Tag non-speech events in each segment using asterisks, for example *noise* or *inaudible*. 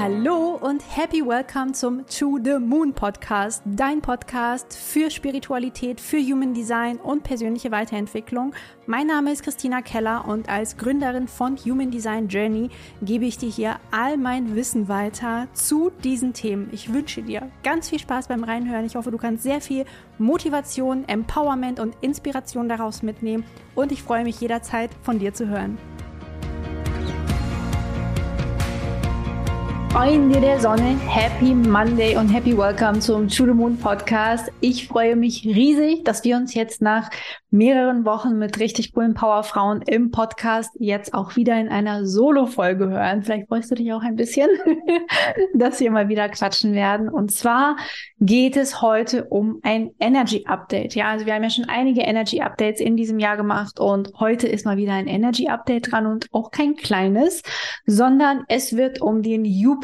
Hallo und happy welcome zum To the Moon Podcast, dein Podcast für Spiritualität, für Human Design und persönliche Weiterentwicklung. Mein Name ist Christina Keller und als Gründerin von Human Design Journey gebe ich dir hier all mein Wissen weiter zu diesen Themen. Ich wünsche dir ganz viel Spaß beim Reinhören. Ich hoffe, du kannst sehr viel Motivation, Empowerment und Inspiration daraus mitnehmen und ich freue mich jederzeit von dir zu hören. Freunde der Sonne, Happy Monday und Happy Welcome zum To the Moon Podcast. Ich freue mich riesig, dass wir uns jetzt nach mehreren Wochen mit richtig coolen Powerfrauen im Podcast jetzt auch wieder in einer Solo-Folge hören. Vielleicht freust du dich auch ein bisschen, *laughs* dass wir mal wieder quatschen werden. Und zwar geht es heute um ein Energy Update. Ja, also wir haben ja schon einige Energy Updates in diesem Jahr gemacht und heute ist mal wieder ein Energy Update dran und auch kein kleines, sondern es wird um den Jupiter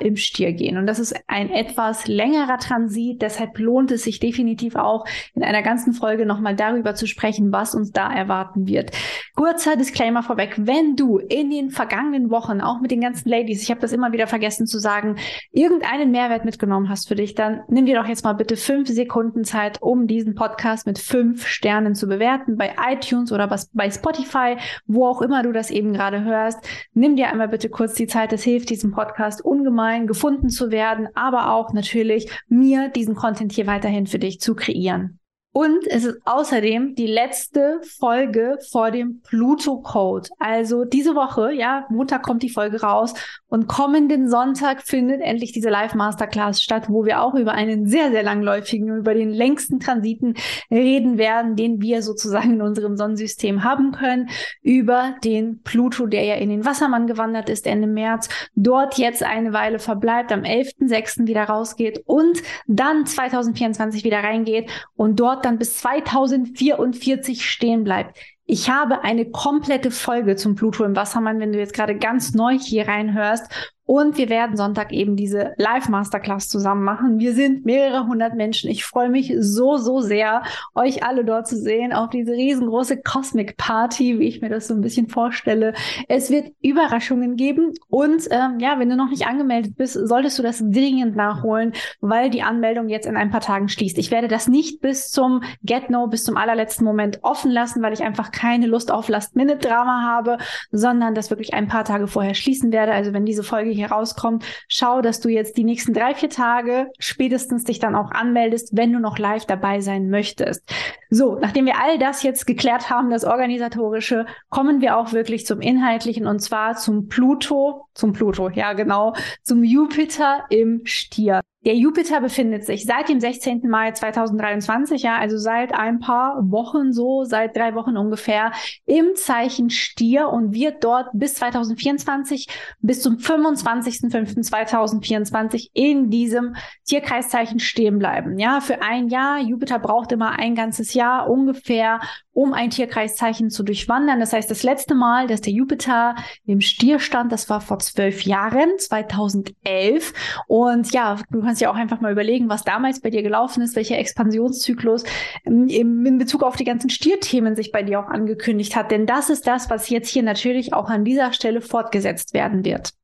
im Stier gehen. Und das ist ein etwas längerer Transit. Deshalb lohnt es sich definitiv auch in einer ganzen Folge nochmal darüber zu sprechen, was uns da erwarten wird. Kurzer Disclaimer vorweg. Wenn du in den vergangenen Wochen, auch mit den ganzen Ladies, ich habe das immer wieder vergessen zu sagen, irgendeinen Mehrwert mitgenommen hast für dich, dann nimm dir doch jetzt mal bitte fünf Sekunden Zeit, um diesen Podcast mit fünf Sternen zu bewerten bei iTunes oder bei Spotify, wo auch immer du das eben gerade hörst. Nimm dir einmal bitte kurz die Zeit. Das hilft diesem Podcast ungemein gefunden zu werden, aber auch natürlich mir diesen Content hier weiterhin für dich zu kreieren. Und es ist außerdem die letzte Folge vor dem Pluto Code. Also diese Woche, ja, Montag kommt die Folge raus und kommenden Sonntag findet endlich diese Live Masterclass statt, wo wir auch über einen sehr, sehr langläufigen, über den längsten Transiten reden werden, den wir sozusagen in unserem Sonnensystem haben können, über den Pluto, der ja in den Wassermann gewandert ist Ende März, dort jetzt eine Weile verbleibt, am 11.06. wieder rausgeht und dann 2024 wieder reingeht und dort dann bis 2044 stehen bleibt. Ich habe eine komplette Folge zum Pluto im Wassermann, wenn du jetzt gerade ganz neu hier reinhörst und wir werden Sonntag eben diese Live-Masterclass zusammen machen. Wir sind mehrere hundert Menschen. Ich freue mich so, so sehr, euch alle dort zu sehen, auf diese riesengroße Cosmic Party, wie ich mir das so ein bisschen vorstelle. Es wird Überraschungen geben. Und ähm, ja, wenn du noch nicht angemeldet bist, solltest du das dringend nachholen, weil die Anmeldung jetzt in ein paar Tagen schließt. Ich werde das nicht bis zum Get No, bis zum allerletzten Moment offen lassen, weil ich einfach keine Lust auf Last-Minute-Drama habe, sondern das wirklich ein paar Tage vorher schließen werde. Also wenn diese Folge hier rauskommt, schau, dass du jetzt die nächsten drei, vier Tage spätestens dich dann auch anmeldest, wenn du noch live dabei sein möchtest. So, nachdem wir all das jetzt geklärt haben, das Organisatorische, kommen wir auch wirklich zum Inhaltlichen und zwar zum Pluto, zum Pluto, ja genau, zum Jupiter im Stier. Der Jupiter befindet sich seit dem 16. Mai 2023, ja, also seit ein paar Wochen so, seit drei Wochen ungefähr, im Zeichen Stier und wird dort bis 2024, bis zum 25.05.2024 in diesem Tierkreiszeichen stehen bleiben. Ja, für ein Jahr. Jupiter braucht immer ein ganzes Jahr ungefähr, um ein Tierkreiszeichen zu durchwandern. Das heißt, das letzte Mal, dass der Jupiter im Stier stand, das war vor zwölf Jahren, 2011. Und ja, du kannst ja auch einfach mal überlegen, was damals bei dir gelaufen ist, welcher Expansionszyklus ähm, in Bezug auf die ganzen Stierthemen sich bei dir auch angekündigt hat. Denn das ist das, was jetzt hier natürlich auch an dieser Stelle fortgesetzt werden wird.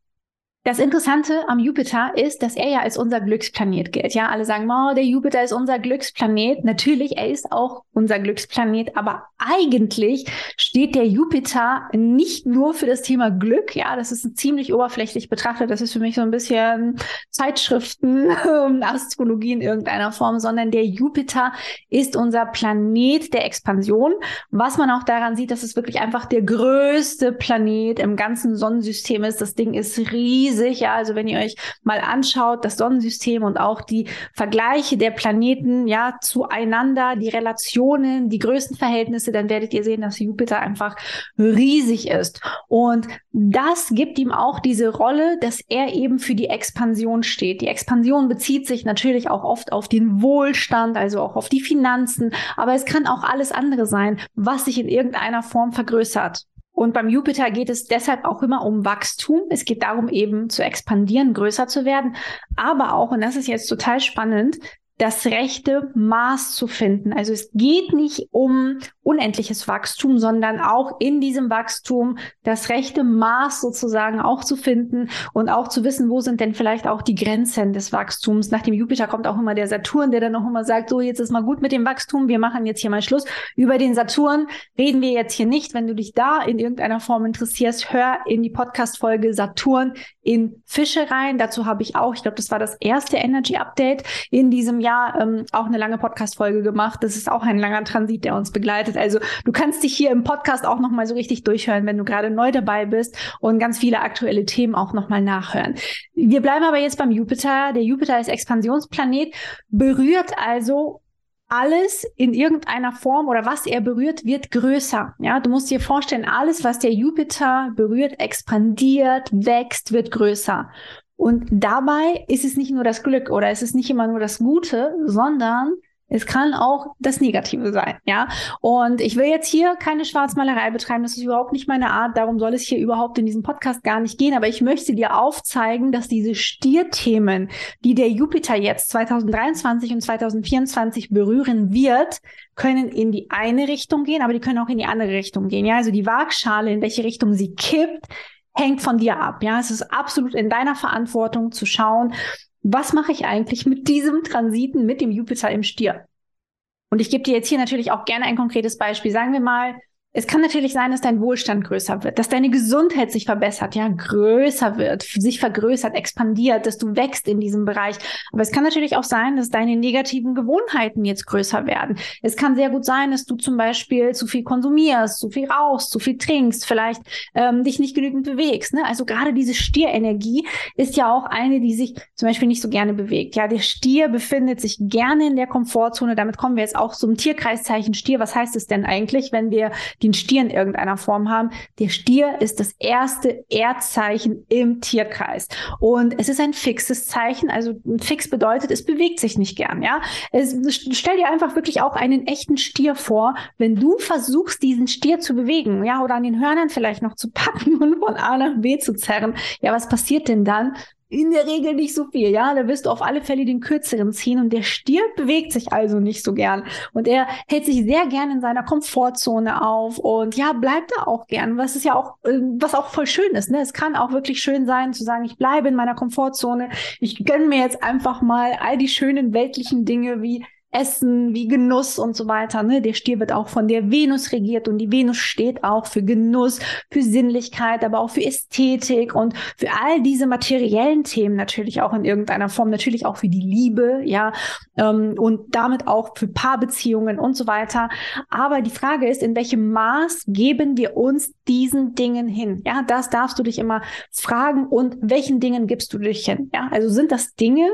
Das Interessante am Jupiter ist, dass er ja als unser Glücksplanet gilt. Ja, alle sagen, oh, der Jupiter ist unser Glücksplanet. Natürlich, er ist auch unser Glücksplanet, aber eigentlich steht der Jupiter nicht nur für das Thema Glück. Ja, das ist ziemlich oberflächlich betrachtet. Das ist für mich so ein bisschen Zeitschriften, Astrologie in irgendeiner Form, sondern der Jupiter ist unser Planet der Expansion. Was man auch daran sieht, dass es wirklich einfach der größte Planet im ganzen Sonnensystem ist. Das Ding ist riesig riesig. Ja, also wenn ihr euch mal anschaut, das Sonnensystem und auch die Vergleiche der Planeten, ja, zueinander, die Relationen, die Größenverhältnisse, dann werdet ihr sehen, dass Jupiter einfach riesig ist. Und das gibt ihm auch diese Rolle, dass er eben für die Expansion steht. Die Expansion bezieht sich natürlich auch oft auf den Wohlstand, also auch auf die Finanzen, aber es kann auch alles andere sein, was sich in irgendeiner Form vergrößert. Und beim Jupiter geht es deshalb auch immer um Wachstum. Es geht darum, eben zu expandieren, größer zu werden. Aber auch, und das ist jetzt total spannend, das rechte Maß zu finden. Also es geht nicht um unendliches Wachstum, sondern auch in diesem Wachstum das rechte Maß sozusagen auch zu finden und auch zu wissen, wo sind denn vielleicht auch die Grenzen des Wachstums. Nach dem Jupiter kommt auch immer der Saturn, der dann auch immer sagt, so jetzt ist mal gut mit dem Wachstum, wir machen jetzt hier mal Schluss. Über den Saturn reden wir jetzt hier nicht. Wenn du dich da in irgendeiner Form interessierst, hör in die Podcast-Folge Saturn in Fische rein. Dazu habe ich auch, ich glaube, das war das erste Energy Update in diesem Jahr, ähm, auch eine lange Podcast-Folge gemacht. Das ist auch ein langer Transit, der uns begleitet. Also du kannst dich hier im Podcast auch nochmal so richtig durchhören, wenn du gerade neu dabei bist und ganz viele aktuelle Themen auch nochmal nachhören. Wir bleiben aber jetzt beim Jupiter. Der Jupiter ist Expansionsplanet, berührt also alles in irgendeiner Form oder was er berührt, wird größer. Ja, du musst dir vorstellen, alles, was der Jupiter berührt, expandiert, wächst, wird größer. Und dabei ist es nicht nur das Glück oder es ist nicht immer nur das Gute, sondern es kann auch das Negative sein, ja. Und ich will jetzt hier keine Schwarzmalerei betreiben. Das ist überhaupt nicht meine Art. Darum soll es hier überhaupt in diesem Podcast gar nicht gehen. Aber ich möchte dir aufzeigen, dass diese Stierthemen, die der Jupiter jetzt 2023 und 2024 berühren wird, können in die eine Richtung gehen, aber die können auch in die andere Richtung gehen. Ja, also die Waagschale, in welche Richtung sie kippt, hängt von dir ab. Ja, es ist absolut in deiner Verantwortung zu schauen, was mache ich eigentlich mit diesem Transiten mit dem Jupiter im Stier? Und ich gebe dir jetzt hier natürlich auch gerne ein konkretes Beispiel. Sagen wir mal, es kann natürlich sein, dass dein Wohlstand größer wird, dass deine Gesundheit sich verbessert, ja, größer wird, sich vergrößert, expandiert, dass du wächst in diesem Bereich. Aber es kann natürlich auch sein, dass deine negativen Gewohnheiten jetzt größer werden. Es kann sehr gut sein, dass du zum Beispiel zu viel konsumierst, zu viel rauchst, zu viel trinkst, vielleicht ähm, dich nicht genügend bewegst. Ne? Also gerade diese Stierenergie ist ja auch eine, die sich zum Beispiel nicht so gerne bewegt. Ja, der Stier befindet sich gerne in der Komfortzone. Damit kommen wir jetzt auch zum Tierkreiszeichen Stier. Was heißt es denn eigentlich, wenn wir die einen Stier in irgendeiner Form haben. Der Stier ist das erste Erdzeichen im Tierkreis. Und es ist ein fixes Zeichen. Also fix bedeutet, es bewegt sich nicht gern, ja. Es, stell dir einfach wirklich auch einen echten Stier vor, wenn du versuchst, diesen Stier zu bewegen, ja, oder an den Hörnern vielleicht noch zu packen *laughs* und von A nach B zu zerren. Ja, was passiert denn dann? In der Regel nicht so viel, ja. Da wirst du auf alle Fälle den kürzeren ziehen und der Stier bewegt sich also nicht so gern. Und er hält sich sehr gern in seiner Komfortzone auf und ja, bleibt da auch gern, was ist ja auch, äh, was auch voll schön ist, ne. Es kann auch wirklich schön sein, zu sagen, ich bleibe in meiner Komfortzone. Ich gönne mir jetzt einfach mal all die schönen weltlichen Dinge wie Essen, wie Genuss und so weiter. Ne? Der Stier wird auch von der Venus regiert und die Venus steht auch für Genuss, für Sinnlichkeit, aber auch für Ästhetik und für all diese materiellen Themen natürlich auch in irgendeiner Form, natürlich auch für die Liebe, ja, ähm, und damit auch für Paarbeziehungen und so weiter. Aber die Frage ist, in welchem Maß geben wir uns diesen Dingen hin? Ja, das darfst du dich immer fragen und welchen Dingen gibst du dich hin? Ja, also sind das Dinge,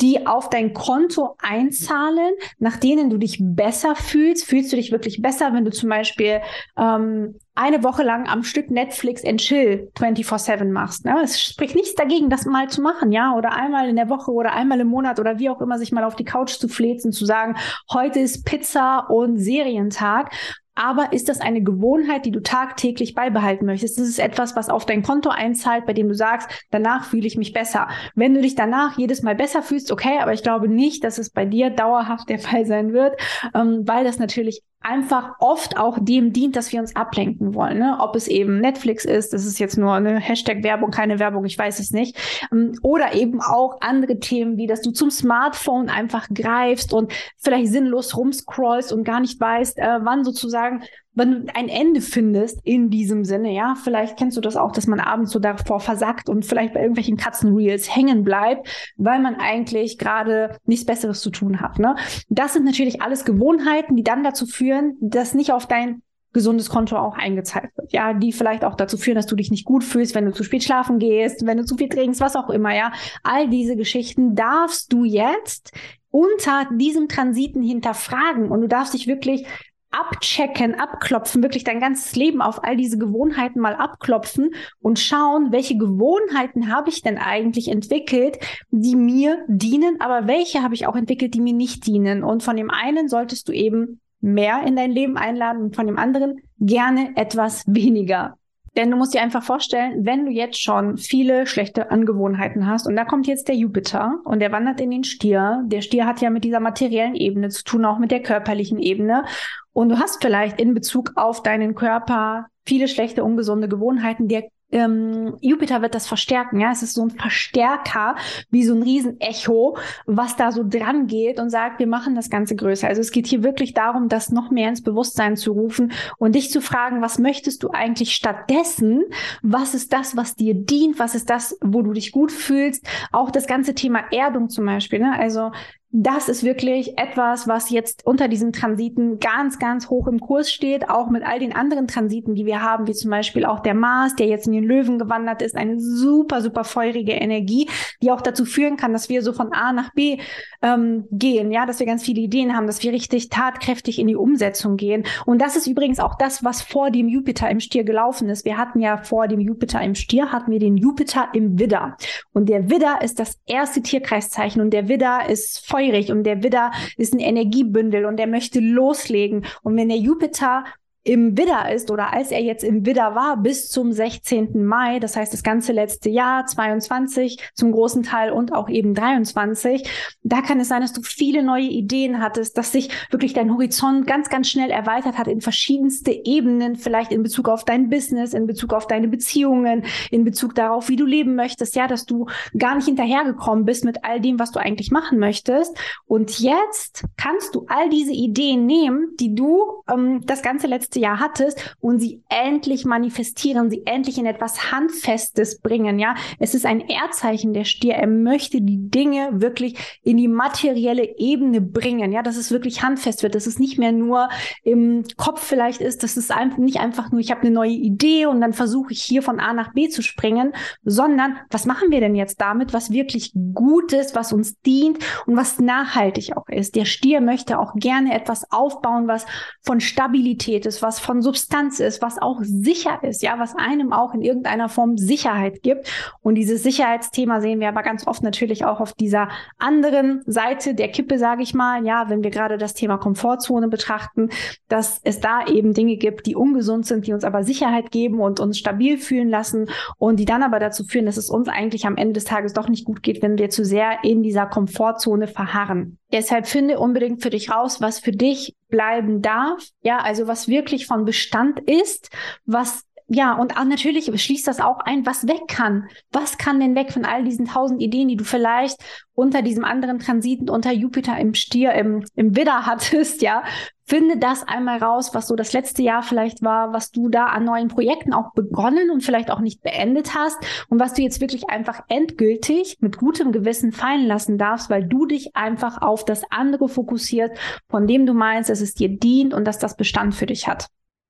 die auf dein Konto einzahlen, nach denen du dich besser fühlst. Fühlst du dich wirklich besser, wenn du zum Beispiel ähm, eine Woche lang am Stück Netflix and Chill 24-7 machst. Ne? Es spricht nichts dagegen, das mal zu machen, ja, oder einmal in der Woche oder einmal im Monat oder wie auch immer sich mal auf die Couch zu flezen, zu sagen, heute ist Pizza und Serientag aber ist das eine Gewohnheit, die du tagtäglich beibehalten möchtest? Ist etwas, was auf dein Konto einzahlt, bei dem du sagst, danach fühle ich mich besser. Wenn du dich danach jedes Mal besser fühlst, okay, aber ich glaube nicht, dass es bei dir dauerhaft der *laughs* Fall sein wird, ähm, weil das natürlich einfach oft auch dem dient, dass wir uns ablenken wollen. Ne? Ob es eben Netflix ist, das ist jetzt nur eine Hashtag-Werbung, keine Werbung, ich weiß es nicht. Ähm, oder eben auch andere Themen, wie dass du zum Smartphone einfach greifst und vielleicht sinnlos rumscrollst und gar nicht weißt, äh, wann sozusagen wenn du ein Ende findest in diesem Sinne, ja, vielleicht kennst du das auch, dass man abends so davor versackt und vielleicht bei irgendwelchen Katzenreels hängen bleibt, weil man eigentlich gerade nichts Besseres zu tun hat. Ne? Das sind natürlich alles Gewohnheiten, die dann dazu führen, dass nicht auf dein gesundes Konto auch eingezahlt wird. Ja, die vielleicht auch dazu führen, dass du dich nicht gut fühlst, wenn du zu spät schlafen gehst, wenn du zu viel trinkst, was auch immer, ja. All diese Geschichten darfst du jetzt unter diesem Transiten hinterfragen und du darfst dich wirklich abchecken, abklopfen, wirklich dein ganzes Leben auf all diese Gewohnheiten mal abklopfen und schauen, welche Gewohnheiten habe ich denn eigentlich entwickelt, die mir dienen, aber welche habe ich auch entwickelt, die mir nicht dienen. Und von dem einen solltest du eben mehr in dein Leben einladen und von dem anderen gerne etwas weniger. Denn du musst dir einfach vorstellen, wenn du jetzt schon viele schlechte Angewohnheiten hast und da kommt jetzt der Jupiter und der wandert in den Stier. Der Stier hat ja mit dieser materiellen Ebene zu tun, auch mit der körperlichen Ebene. Und du hast vielleicht in Bezug auf deinen Körper viele schlechte, ungesunde Gewohnheiten. Der ähm, Jupiter wird das verstärken, ja. Es ist so ein Verstärker, wie so ein Riesenecho, was da so dran geht und sagt, wir machen das Ganze größer. Also es geht hier wirklich darum, das noch mehr ins Bewusstsein zu rufen und dich zu fragen, was möchtest du eigentlich stattdessen? Was ist das, was dir dient? Was ist das, wo du dich gut fühlst? Auch das ganze Thema Erdung zum Beispiel, ne? Also das ist wirklich etwas, was jetzt unter diesen Transiten ganz, ganz hoch im Kurs steht, auch mit all den anderen Transiten, die wir haben, wie zum Beispiel auch der Mars, der jetzt in den Löwen gewandert ist, eine super, super feurige Energie, die auch dazu führen kann, dass wir so von A nach B ähm, gehen, ja, dass wir ganz viele Ideen haben, dass wir richtig tatkräftig in die Umsetzung gehen. Und das ist übrigens auch das, was vor dem Jupiter im Stier gelaufen ist. Wir hatten ja vor dem Jupiter im Stier, hatten wir den Jupiter im Widder. Und der Widder ist das erste Tierkreiszeichen und der Widder ist voll feurig und der Widder ist ein Energiebündel und der möchte loslegen. Und wenn der Jupiter im Widder ist oder als er jetzt im Widder war bis zum 16. Mai, das heißt das ganze letzte Jahr 22 zum großen Teil und auch eben 23, da kann es sein, dass du viele neue Ideen hattest, dass sich wirklich dein Horizont ganz, ganz schnell erweitert hat in verschiedenste Ebenen, vielleicht in Bezug auf dein Business, in Bezug auf deine Beziehungen, in Bezug darauf, wie du leben möchtest, ja, dass du gar nicht hinterhergekommen bist mit all dem, was du eigentlich machen möchtest. Und jetzt kannst du all diese Ideen nehmen, die du ähm, das ganze letzte letzte Jahr hattest und sie endlich manifestieren, sie endlich in etwas Handfestes bringen, ja. Es ist ein Erdzeichen der Stier. Er möchte die Dinge wirklich in die materielle Ebene bringen, ja, dass es wirklich handfest wird, dass es nicht mehr nur im Kopf vielleicht ist, dass es einfach nicht einfach nur, ich habe eine neue Idee und dann versuche ich hier von A nach B zu springen, sondern was machen wir denn jetzt damit, was wirklich gut ist, was uns dient und was nachhaltig auch ist. Der Stier möchte auch gerne etwas aufbauen, was von Stabilität ist, was von Substanz ist, was auch sicher ist, ja, was einem auch in irgendeiner Form Sicherheit gibt. Und dieses Sicherheitsthema sehen wir aber ganz oft natürlich auch auf dieser anderen Seite der Kippe, sage ich mal, ja, wenn wir gerade das Thema Komfortzone betrachten, dass es da eben Dinge gibt, die ungesund sind, die uns aber Sicherheit geben und uns stabil fühlen lassen und die dann aber dazu führen, dass es uns eigentlich am Ende des Tages doch nicht gut geht, wenn wir zu sehr in dieser Komfortzone verharren. Deshalb finde unbedingt für dich raus, was für dich bleiben darf. Ja, also was wirklich von Bestand ist, was ja, und natürlich schließt das auch ein, was weg kann. Was kann denn weg von all diesen tausend Ideen, die du vielleicht unter diesem anderen Transiten, unter Jupiter im Stier, im, im Widder hattest, *laughs* ja? Finde das einmal raus, was so das letzte Jahr vielleicht war, was du da an neuen Projekten auch begonnen und vielleicht auch nicht beendet hast und was du jetzt wirklich einfach endgültig mit gutem Gewissen fallen lassen darfst, weil du dich einfach auf das andere fokussierst, von dem du meinst, dass es dir dient und dass das Bestand für dich hat.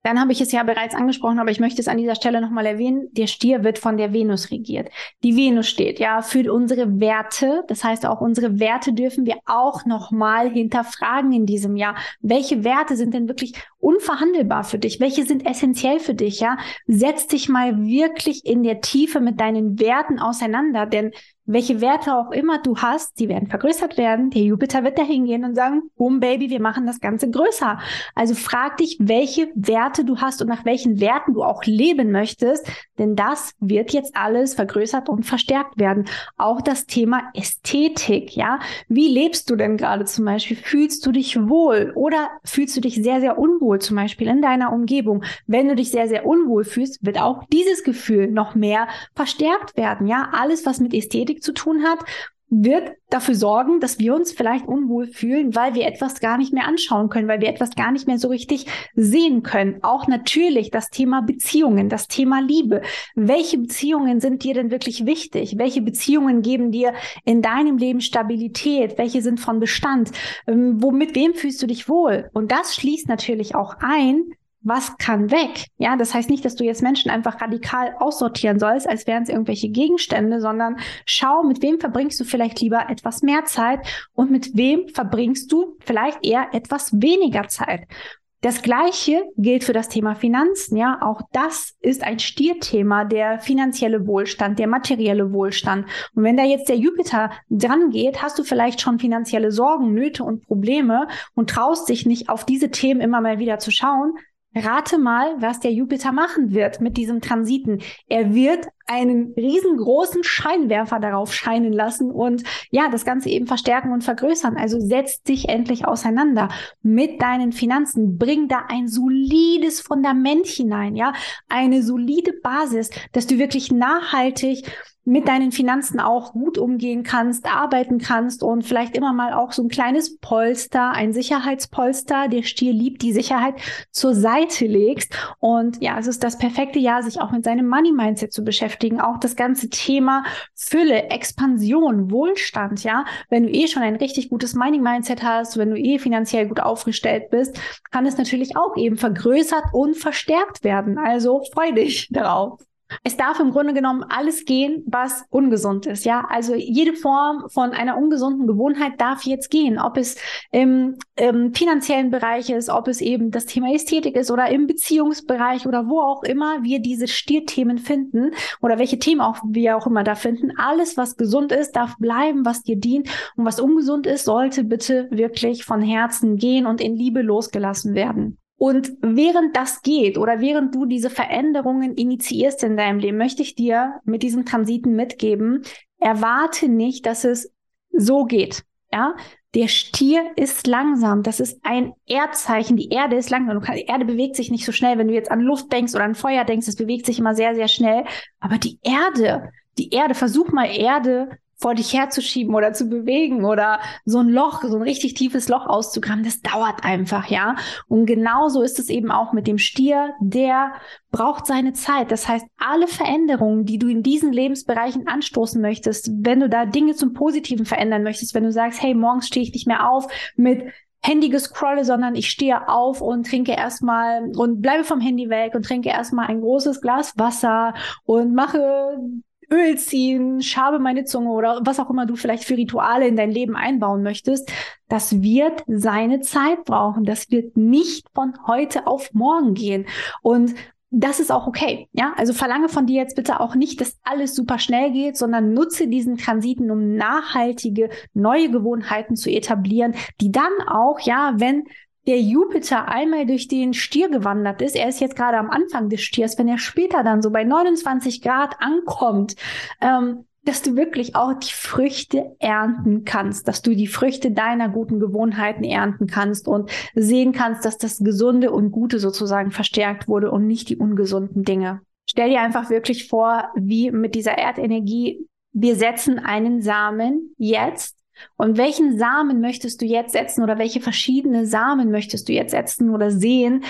Dann habe ich es ja bereits angesprochen, aber ich möchte es an dieser Stelle nochmal erwähnen. Der Stier wird von der Venus regiert. Die Venus steht ja für unsere Werte. Das heißt, auch unsere Werte dürfen wir auch nochmal hinterfragen in diesem Jahr. Welche Werte sind denn wirklich unverhandelbar für dich? Welche sind essentiell für dich? Ja, setz dich mal wirklich in der Tiefe mit deinen Werten auseinander, denn welche Werte auch immer du hast, die werden vergrößert werden. Der Jupiter wird da hingehen und sagen, boom, Baby, wir machen das Ganze größer. Also frag dich, welche Werte du hast und nach welchen Werten du auch leben möchtest, denn das wird jetzt alles vergrößert und verstärkt werden. Auch das Thema Ästhetik, ja. Wie lebst du denn gerade zum Beispiel? Fühlst du dich wohl oder fühlst du dich sehr, sehr unwohl zum Beispiel in deiner Umgebung? Wenn du dich sehr, sehr unwohl fühlst, wird auch dieses Gefühl noch mehr verstärkt werden, ja. Alles, was mit Ästhetik zu tun hat, wird dafür sorgen, dass wir uns vielleicht unwohl fühlen, weil wir etwas gar nicht mehr anschauen können, weil wir etwas gar nicht mehr so richtig sehen können. Auch natürlich das Thema Beziehungen, das Thema Liebe. Welche Beziehungen sind dir denn wirklich wichtig? Welche Beziehungen geben dir in deinem Leben Stabilität? Welche sind von Bestand? Ähm, womit wem fühlst du dich wohl? Und das schließt natürlich auch ein, was kann weg? Ja, das heißt nicht, dass du jetzt Menschen einfach radikal aussortieren sollst, als wären es irgendwelche Gegenstände, sondern schau, mit wem verbringst du vielleicht lieber etwas mehr Zeit und mit wem verbringst du vielleicht eher etwas weniger Zeit. Das Gleiche gilt für das Thema Finanzen. Ja, auch das ist ein Stierthema, der finanzielle Wohlstand, der materielle Wohlstand. Und wenn da jetzt der Jupiter dran geht, hast du vielleicht schon finanzielle Sorgen, Nöte und Probleme und traust dich nicht auf diese Themen immer mal wieder zu schauen, Rate mal, was der Jupiter machen wird mit diesem Transiten. Er wird einen riesengroßen Scheinwerfer darauf scheinen lassen und ja, das Ganze eben verstärken und vergrößern. Also setz dich endlich auseinander mit deinen Finanzen. Bring da ein solides Fundament hinein, ja, eine solide Basis, dass du wirklich nachhaltig mit deinen Finanzen auch gut umgehen kannst, arbeiten kannst und vielleicht immer mal auch so ein kleines Polster, ein Sicherheitspolster, der Stier liebt die Sicherheit, zur Seite legst. Und ja, es ist das perfekte Jahr, sich auch mit seinem Money Mindset zu beschäftigen. Auch das ganze Thema Fülle, Expansion, Wohlstand, ja. Wenn du eh schon ein richtig gutes Money Mindset hast, wenn du eh finanziell gut aufgestellt bist, kann es natürlich auch eben vergrößert und verstärkt werden. Also freu dich darauf. Es darf im Grunde genommen alles gehen, was ungesund ist. Ja, also jede Form von einer ungesunden Gewohnheit darf jetzt gehen. Ob es im, im finanziellen Bereich ist, ob es eben das Thema Ästhetik ist oder im Beziehungsbereich oder wo auch immer wir diese Stierthemen finden oder welche Themen auch wir auch immer da finden. Alles, was gesund ist, darf bleiben, was dir dient und was ungesund ist, sollte bitte wirklich von Herzen gehen und in Liebe losgelassen werden. Und während das geht oder während du diese Veränderungen initiierst in deinem Leben, möchte ich dir mit diesem Transiten mitgeben, erwarte nicht, dass es so geht. Ja, der Stier ist langsam. Das ist ein Erdzeichen. Die Erde ist langsam. Die Erde bewegt sich nicht so schnell. Wenn du jetzt an Luft denkst oder an Feuer denkst, es bewegt sich immer sehr, sehr schnell. Aber die Erde, die Erde, versuch mal Erde vor dich herzuschieben oder zu bewegen oder so ein Loch, so ein richtig tiefes Loch auszugraben, das dauert einfach, ja. Und genauso ist es eben auch mit dem Stier, der braucht seine Zeit. Das heißt, alle Veränderungen, die du in diesen Lebensbereichen anstoßen möchtest, wenn du da Dinge zum Positiven verändern möchtest, wenn du sagst, hey, morgens stehe ich nicht mehr auf mit Handy gescrolle, sondern ich stehe auf und trinke erstmal und bleibe vom Handy weg und trinke erstmal ein großes Glas Wasser und mache Öl ziehen, schabe meine Zunge oder was auch immer du vielleicht für Rituale in dein Leben einbauen möchtest, das wird seine Zeit brauchen. Das wird nicht von heute auf morgen gehen. Und das ist auch okay. Ja, also verlange von dir jetzt bitte auch nicht, dass alles super schnell geht, sondern nutze diesen Transiten, um nachhaltige neue Gewohnheiten zu etablieren, die dann auch, ja, wenn der Jupiter einmal durch den Stier gewandert ist, er ist jetzt gerade am Anfang des Stiers, wenn er später dann so bei 29 Grad ankommt, ähm, dass du wirklich auch die Früchte ernten kannst, dass du die Früchte deiner guten Gewohnheiten ernten kannst und sehen kannst, dass das Gesunde und Gute sozusagen verstärkt wurde und nicht die ungesunden Dinge. Stell dir einfach wirklich vor, wie mit dieser Erdenergie, wir setzen einen Samen jetzt und welchen Samen möchtest du jetzt setzen oder welche verschiedene Samen möchtest du jetzt setzen oder sehen,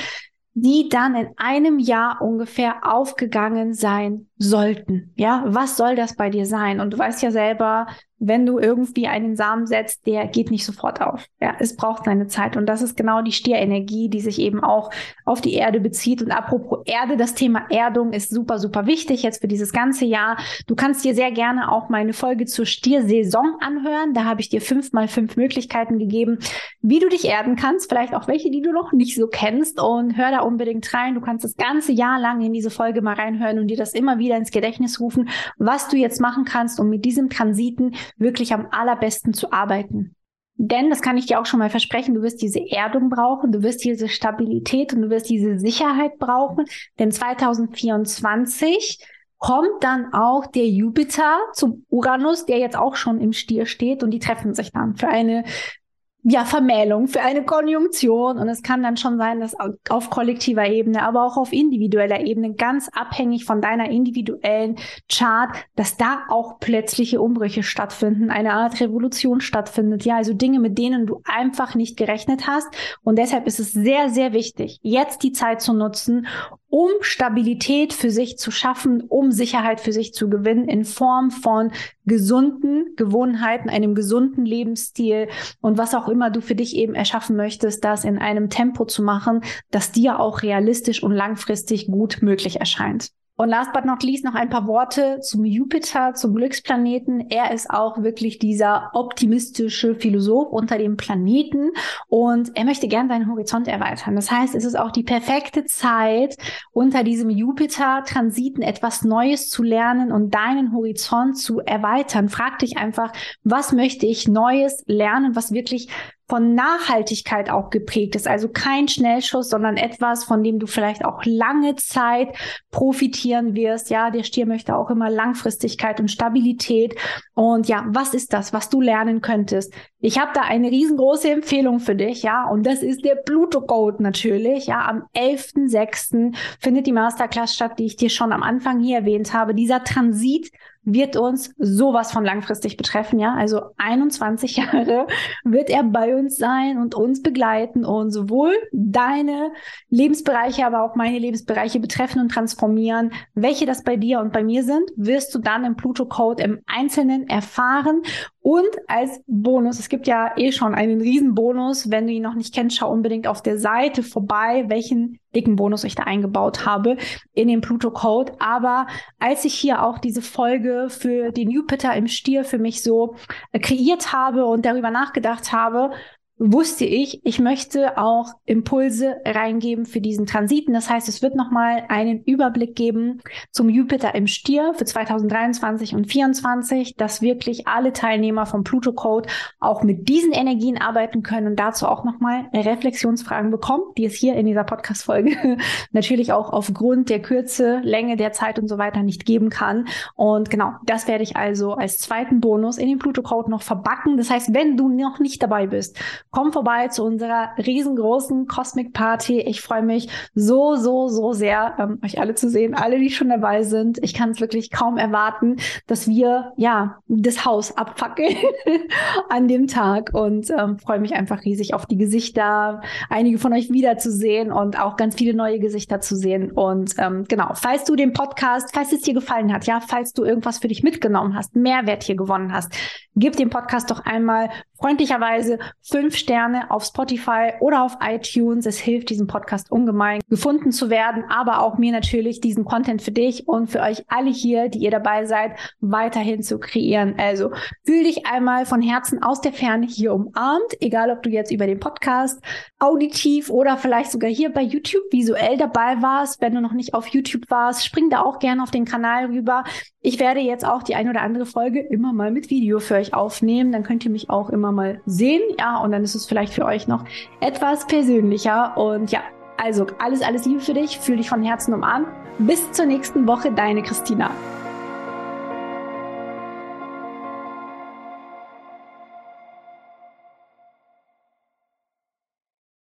die dann in einem Jahr ungefähr aufgegangen sein sollten. Ja, was soll das bei dir sein? Und du weißt ja selber, wenn du irgendwie einen Samen setzt, der geht nicht sofort auf. Ja, es braucht seine Zeit. Und das ist genau die Stierenergie, die sich eben auch auf die Erde bezieht. Und apropos Erde, das Thema Erdung ist super, super wichtig jetzt für dieses ganze Jahr. Du kannst dir sehr gerne auch meine Folge zur Stiersaison anhören. Da habe ich dir fünf mal fünf Möglichkeiten gegeben, wie du dich erden kannst. Vielleicht auch welche, die du noch nicht so kennst. Und hör da unbedingt rein. Du kannst das ganze Jahr lang in diese Folge mal reinhören und dir das immer wieder ins Gedächtnis rufen, was du jetzt machen kannst, um mit diesem Transiten wirklich am allerbesten zu arbeiten. Denn, das kann ich dir auch schon mal versprechen, du wirst diese Erdung brauchen, du wirst diese Stabilität und du wirst diese Sicherheit brauchen. Denn 2024 kommt dann auch der Jupiter zum Uranus, der jetzt auch schon im Stier steht und die treffen sich dann für eine ja, Vermählung, für eine Konjunktion. Und es kann dann schon sein, dass auf kollektiver Ebene, aber auch auf individueller Ebene, ganz abhängig von deiner individuellen Chart, dass da auch plötzliche Umbrüche stattfinden, eine Art Revolution stattfindet. Ja, also Dinge, mit denen du einfach nicht gerechnet hast. Und deshalb ist es sehr, sehr wichtig, jetzt die Zeit zu nutzen, um Stabilität für sich zu schaffen, um Sicherheit für sich zu gewinnen in Form von gesunden Gewohnheiten, einem gesunden Lebensstil und was auch immer du für dich eben erschaffen möchtest, das in einem Tempo zu machen, das dir auch realistisch und langfristig gut möglich erscheint. Und last but not least noch ein paar Worte zum Jupiter, zum Glücksplaneten. Er ist auch wirklich dieser optimistische Philosoph unter dem Planeten und er möchte gern seinen Horizont erweitern. Das heißt, es ist auch die perfekte Zeit, unter diesem Jupiter-Transiten etwas Neues zu lernen und deinen Horizont zu erweitern. Frag dich einfach, was möchte ich Neues lernen, was wirklich von Nachhaltigkeit auch geprägt ist. Also kein Schnellschuss, sondern etwas, von dem du vielleicht auch lange Zeit profitieren wirst. Ja, der Stier möchte auch immer Langfristigkeit und Stabilität. Und ja, was ist das, was du lernen könntest? Ich habe da eine riesengroße Empfehlung für dich, ja, und das ist der Pluto Code natürlich. Ja, am 11.06. findet die Masterclass statt, die ich dir schon am Anfang hier erwähnt habe. Dieser Transit wird uns sowas von langfristig betreffen, ja. Also 21 *laughs* Jahre wird er bei uns sein und uns begleiten und sowohl deine Lebensbereiche, aber auch meine Lebensbereiche betreffen und transformieren. Welche das bei dir und bei mir sind, wirst du dann im Pluto Code im Einzelnen erfahren. Und als Bonus, es gibt ja eh schon einen riesen Bonus. Wenn du ihn noch nicht kennst, schau unbedingt auf der Seite vorbei, welchen dicken Bonus ich da eingebaut habe in den Pluto Code. Aber als ich hier auch diese Folge für den Jupiter im Stier für mich so äh, kreiert habe und darüber nachgedacht habe, wusste ich, ich möchte auch Impulse reingeben für diesen Transiten. Das heißt, es wird nochmal einen Überblick geben zum Jupiter im Stier für 2023 und 2024, dass wirklich alle Teilnehmer vom Pluto Code auch mit diesen Energien arbeiten können und dazu auch nochmal Reflexionsfragen bekommen, die es hier in dieser Podcast-Folge *laughs* natürlich auch aufgrund der Kürze, Länge der Zeit und so weiter nicht geben kann. Und genau, das werde ich also als zweiten Bonus in den Pluto Code noch verbacken. Das heißt, wenn du noch nicht dabei bist, Komm vorbei zu unserer riesengroßen Cosmic Party. Ich freue mich so, so, so sehr, ähm, euch alle zu sehen, alle, die schon dabei sind. Ich kann es wirklich kaum erwarten, dass wir ja das Haus abfackeln *laughs* an dem Tag und ähm, freue mich einfach riesig auf die Gesichter, einige von euch wiederzusehen und auch ganz viele neue Gesichter zu sehen. Und ähm, genau, falls du den Podcast, falls es dir gefallen hat, ja, falls du irgendwas für dich mitgenommen hast, Mehrwert hier gewonnen hast, gib dem Podcast doch einmal freundlicherweise fünf Sterne auf Spotify oder auf iTunes. Es hilft diesem Podcast ungemein gefunden zu werden, aber auch mir natürlich diesen Content für dich und für euch alle hier, die ihr dabei seid, weiterhin zu kreieren. Also fühl dich einmal von Herzen aus der Ferne hier umarmt, egal ob du jetzt über den Podcast auditiv oder vielleicht sogar hier bei YouTube visuell dabei warst. Wenn du noch nicht auf YouTube warst, spring da auch gerne auf den Kanal rüber. Ich werde jetzt auch die ein oder andere Folge immer mal mit Video für euch aufnehmen. Dann könnt ihr mich auch immer mal sehen. Ja, und dann ist es vielleicht für euch noch etwas persönlicher. Und ja, also alles, alles Liebe für dich. Fühl dich von Herzen umarmt. Bis zur nächsten Woche, deine Christina.